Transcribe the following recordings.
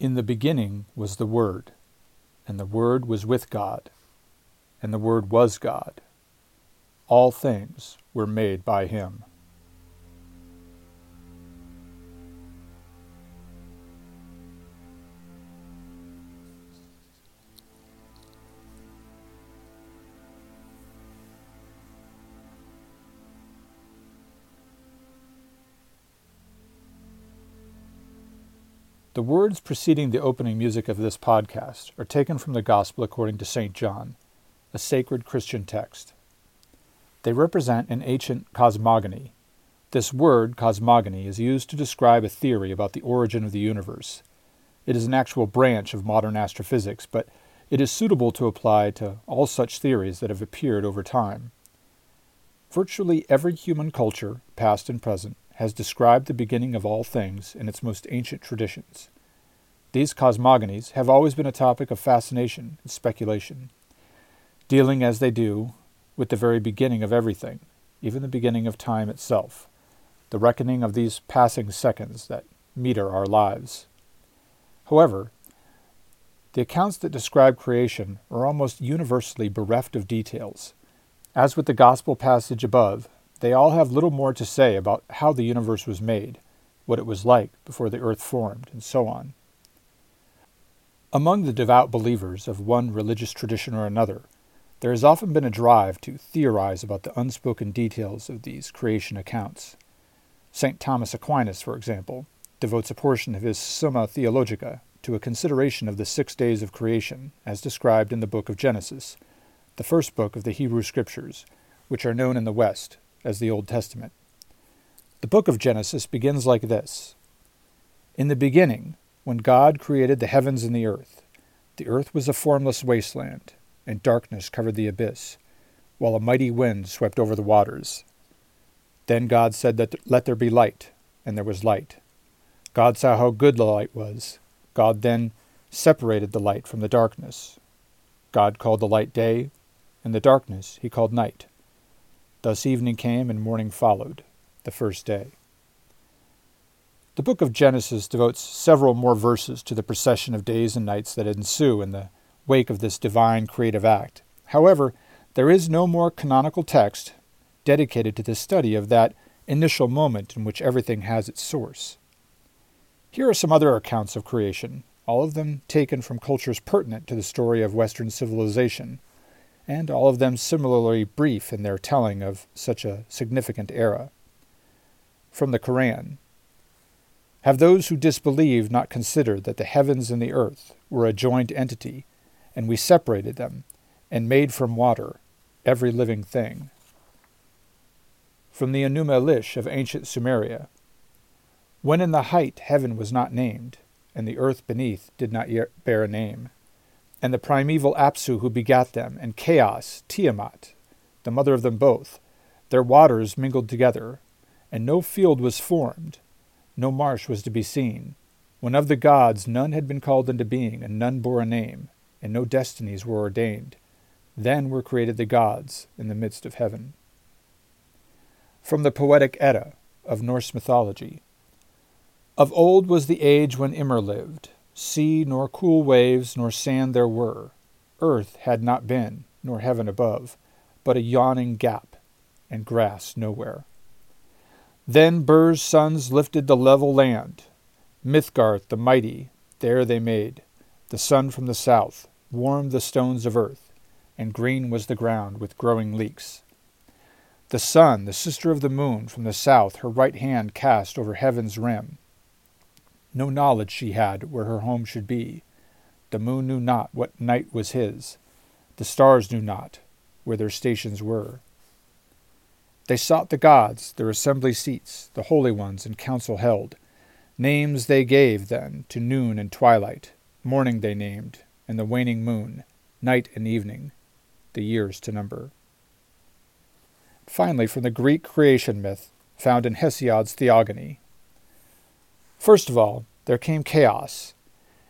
In the beginning was the Word, and the Word was with God, and the Word was God. All things were made by him. The words preceding the opening music of this podcast are taken from the Gospel according to St. John, a sacred Christian text. They represent an ancient cosmogony. This word, cosmogony, is used to describe a theory about the origin of the universe. It is an actual branch of modern astrophysics, but it is suitable to apply to all such theories that have appeared over time. Virtually every human culture, past and present, has described the beginning of all things in its most ancient traditions. These cosmogonies have always been a topic of fascination and speculation, dealing as they do with the very beginning of everything, even the beginning of time itself, the reckoning of these passing seconds that meter our lives. However, the accounts that describe creation are almost universally bereft of details. As with the Gospel passage above, they all have little more to say about how the universe was made, what it was like before the earth formed, and so on. Among the devout believers of one religious tradition or another, there has often been a drive to theorize about the unspoken details of these creation accounts. St. Thomas Aquinas, for example, devotes a portion of his Summa Theologica to a consideration of the six days of creation, as described in the book of Genesis, the first book of the Hebrew Scriptures, which are known in the West as the Old Testament. The book of Genesis begins like this In the beginning, when God created the heavens and the earth, the earth was a formless wasteland, and darkness covered the abyss, while a mighty wind swept over the waters. Then God said that let there be light, and there was light. God saw how good the light was. God then separated the light from the darkness. God called the light day, and the darkness he called night. Thus evening came and morning followed, the first day. The book of Genesis devotes several more verses to the procession of days and nights that ensue in the wake of this divine creative act. However, there is no more canonical text dedicated to the study of that initial moment in which everything has its source. Here are some other accounts of creation, all of them taken from cultures pertinent to the story of Western civilization and all of them similarly brief in their telling of such a significant era. From the Koran Have those who disbelieve not considered that the heavens and the earth were a joined entity, and we separated them, and made from water every living thing? From the Enuma Elish of ancient Sumeria When in the height heaven was not named, and the earth beneath did not yet bear a name and the primeval Apsu who begat them, and Chaos, Tiamat, the mother of them both. Their waters mingled together, and no field was formed, no marsh was to be seen. When of the gods none had been called into being, and none bore a name, and no destinies were ordained, then were created the gods in the midst of heaven. From the Poetic Edda of Norse mythology Of old was the age when Ymir lived Sea nor cool waves nor sand there were. Earth had not been, nor heaven above, but a yawning gap, and grass nowhere. Then Bur's sons lifted the level land. Mithgarth the mighty, there they made. The sun from the south warmed the stones of earth, and green was the ground with growing leeks. The sun, the sister of the moon, from the south her right hand cast over heaven's rim, no knowledge she had where her home should be. The moon knew not what night was his. The stars knew not where their stations were. They sought the gods, their assembly seats, the holy ones in council held. Names they gave then to noon and twilight, morning they named, and the waning moon, night and evening, the years to number. Finally, from the Greek creation myth found in Hesiod's Theogony, First of all, there came Chaos,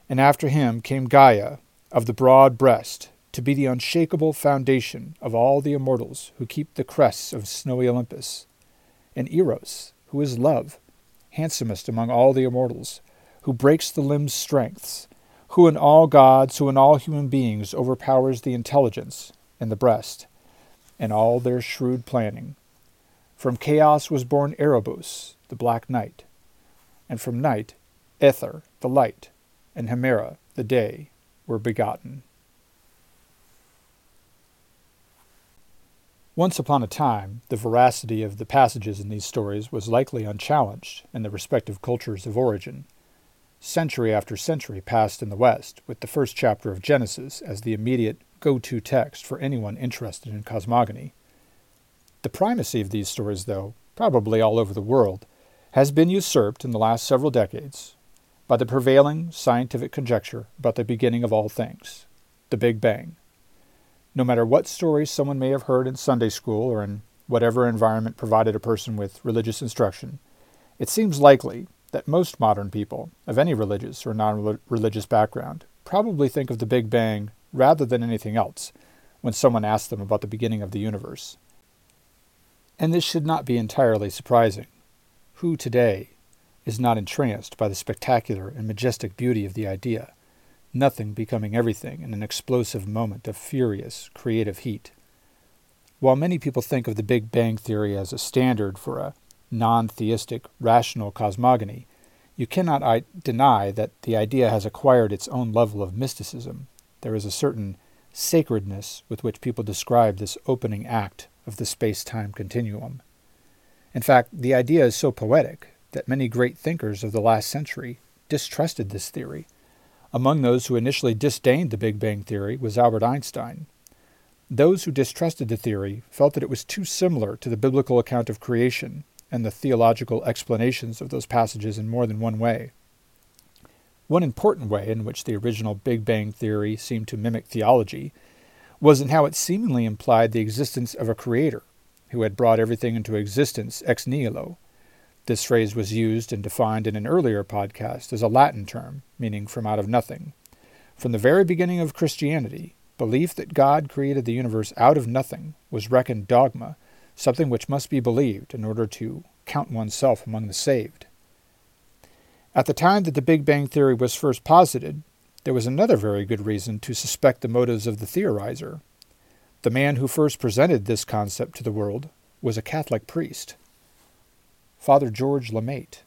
and after him came Gaia, of the broad breast, to be the unshakable foundation of all the immortals who keep the crests of snowy Olympus, and Eros, who is love, handsomest among all the immortals, who breaks the limb's strengths, who in all gods, who in all human beings overpowers the intelligence and the breast, and all their shrewd planning. From chaos was born Erebus, the black night, and from night, Ether, the light, and Hemera, the day, were begotten. Once upon a time, the veracity of the passages in these stories was likely unchallenged in the respective cultures of origin. Century after century passed in the West, with the first chapter of Genesis as the immediate go to text for anyone interested in cosmogony. The primacy of these stories, though, probably all over the world, has been usurped in the last several decades by the prevailing scientific conjecture about the beginning of all things, the Big Bang. No matter what stories someone may have heard in Sunday school or in whatever environment provided a person with religious instruction, it seems likely that most modern people, of any religious or non religious background, probably think of the Big Bang rather than anything else when someone asks them about the beginning of the universe. And this should not be entirely surprising. Who today is not entranced by the spectacular and majestic beauty of the idea, nothing becoming everything in an explosive moment of furious, creative heat? While many people think of the Big Bang Theory as a standard for a non theistic, rational cosmogony, you cannot deny that the idea has acquired its own level of mysticism. There is a certain sacredness with which people describe this opening act of the space time continuum. In fact, the idea is so poetic that many great thinkers of the last century distrusted this theory. Among those who initially disdained the Big Bang Theory was Albert Einstein. Those who distrusted the theory felt that it was too similar to the biblical account of creation and the theological explanations of those passages in more than one way. One important way in which the original Big Bang Theory seemed to mimic theology was in how it seemingly implied the existence of a creator who had brought everything into existence ex nihilo. This phrase was used and defined in an earlier podcast as a Latin term, meaning from out of nothing. From the very beginning of Christianity, belief that God created the universe out of nothing was reckoned dogma something which must be believed in order to count oneself among the saved. At the time that the Big Bang Theory was first posited, there was another very good reason to suspect the motives of the theorizer. The man who first presented this concept to the world was a Catholic priest, Father George Lemaitre.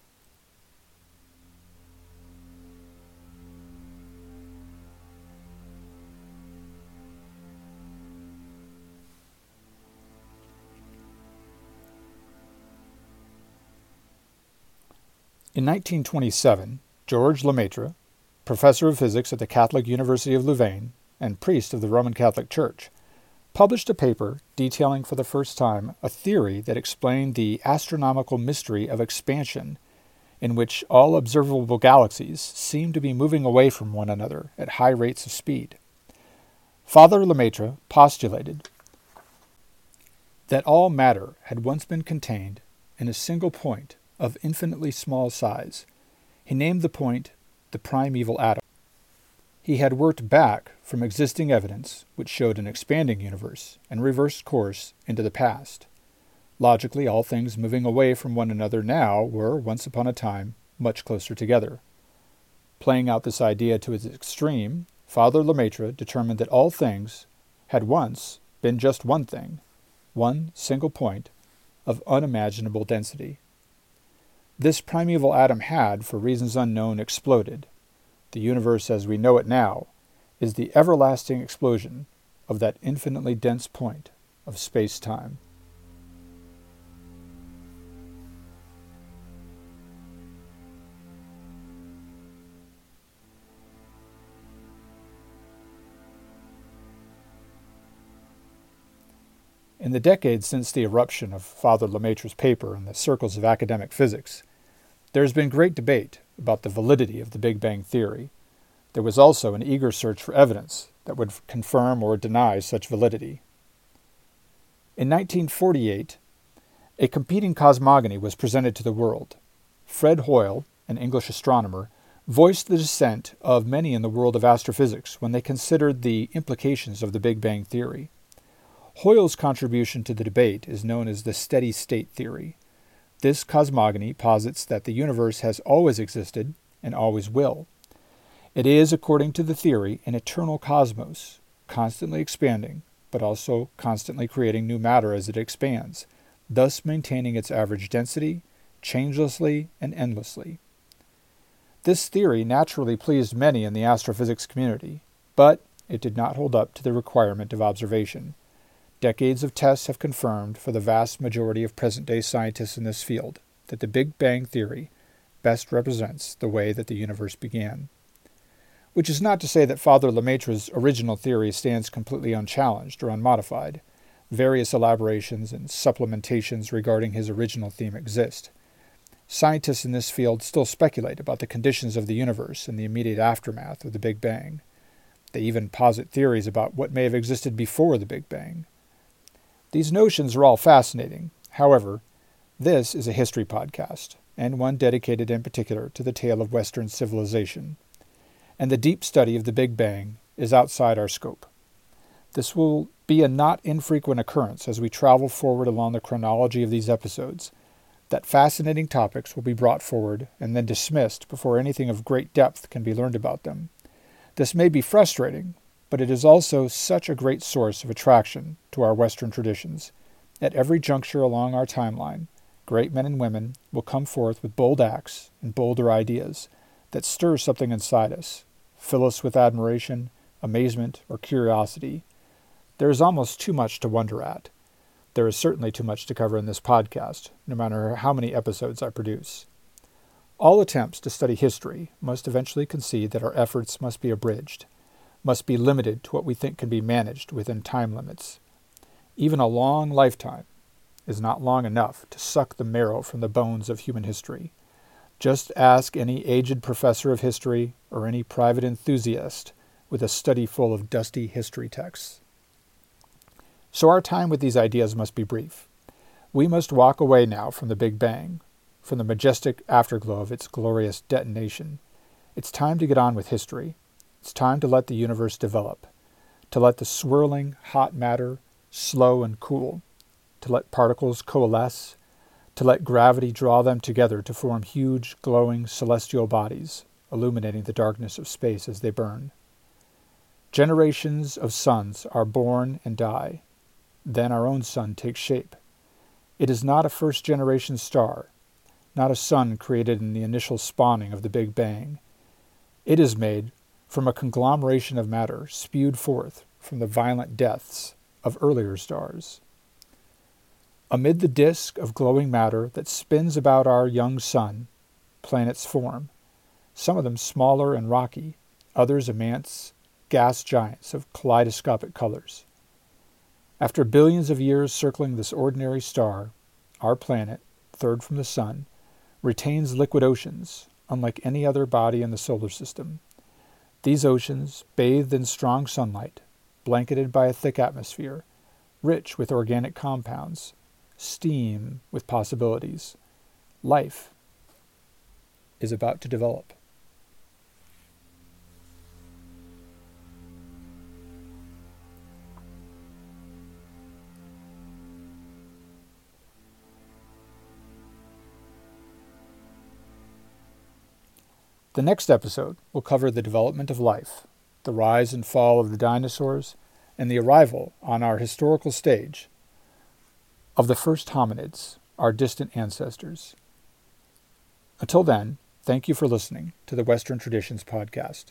In 1927, George Lemaitre, professor of physics at the Catholic University of Louvain and priest of the Roman Catholic Church, published a paper detailing for the first time a theory that explained the astronomical mystery of expansion, in which all observable galaxies seem to be moving away from one another at high rates of speed. Father Lemaitre postulated that all matter had once been contained in a single point of infinitely small size. He named the point the primeval atom. He had worked back from existing evidence which showed an expanding universe and reversed course into the past. Logically, all things moving away from one another now were, once upon a time, much closer together. Playing out this idea to its extreme, Father Lemaitre determined that all things had once been just one thing, one single point of unimaginable density. This primeval atom had, for reasons unknown, exploded. The universe as we know it now is the everlasting explosion of that infinitely dense point of space time. In the decades since the eruption of Father Lemaitre's paper in the circles of academic physics, there has been great debate about the validity of the Big Bang Theory. There was also an eager search for evidence that would confirm or deny such validity. In 1948, a competing cosmogony was presented to the world. Fred Hoyle, an English astronomer, voiced the dissent of many in the world of astrophysics when they considered the implications of the Big Bang Theory. Hoyle's contribution to the debate is known as the steady state theory. This cosmogony posits that the universe has always existed and always will. It is, according to the theory, an eternal cosmos, constantly expanding, but also constantly creating new matter as it expands, thus maintaining its average density, changelessly and endlessly. This theory naturally pleased many in the astrophysics community, but it did not hold up to the requirement of observation. Decades of tests have confirmed for the vast majority of present day scientists in this field that the Big Bang Theory best represents the way that the universe began. Which is not to say that Father Lemaitre's original theory stands completely unchallenged or unmodified. Various elaborations and supplementations regarding his original theme exist. Scientists in this field still speculate about the conditions of the universe in the immediate aftermath of the Big Bang. They even posit theories about what may have existed before the Big Bang. These notions are all fascinating. However, this is a history podcast, and one dedicated in particular to the tale of Western civilization. And the deep study of the Big Bang is outside our scope. This will be a not infrequent occurrence as we travel forward along the chronology of these episodes, that fascinating topics will be brought forward and then dismissed before anything of great depth can be learned about them. This may be frustrating, but it is also such a great source of attraction to our Western traditions. At every juncture along our timeline, great men and women will come forth with bold acts and bolder ideas that stir something inside us, fill us with admiration, amazement, or curiosity. There is almost too much to wonder at. There is certainly too much to cover in this podcast, no matter how many episodes I produce. All attempts to study history must eventually concede that our efforts must be abridged, must be limited to what we think can be managed within time limits. Even a long lifetime is not long enough to suck the marrow from the bones of human history. Just ask any aged professor of history or any private enthusiast with a study full of dusty history texts. So our time with these ideas must be brief. We must walk away now from the Big Bang, from the majestic afterglow of its glorious detonation. It's time to get on with history. It's time to let the universe develop, to let the swirling, hot matter slow and cool, to let particles coalesce, to let gravity draw them together to form huge, glowing celestial bodies, illuminating the darkness of space as they burn. Generations of suns are born and die. Then our own sun takes shape. It is not a first generation star, not a sun created in the initial spawning of the Big Bang. It is made from a conglomeration of matter spewed forth from the violent deaths of earlier stars. Amid the disk of glowing matter that spins about our young sun, planets form, some of them smaller and rocky, others immense gas giants of kaleidoscopic colors. After billions of years circling this ordinary star, our planet, third from the Sun, retains liquid oceans, unlike any other body in the solar system. These oceans, bathed in strong sunlight, blanketed by a thick atmosphere, rich with organic compounds, steam with possibilities. Life is about to develop. The next episode will cover the development of life, the rise and fall of the dinosaurs, and the arrival on our historical stage of the first hominids, our distant ancestors. Until then, thank you for listening to the Western Traditions Podcast.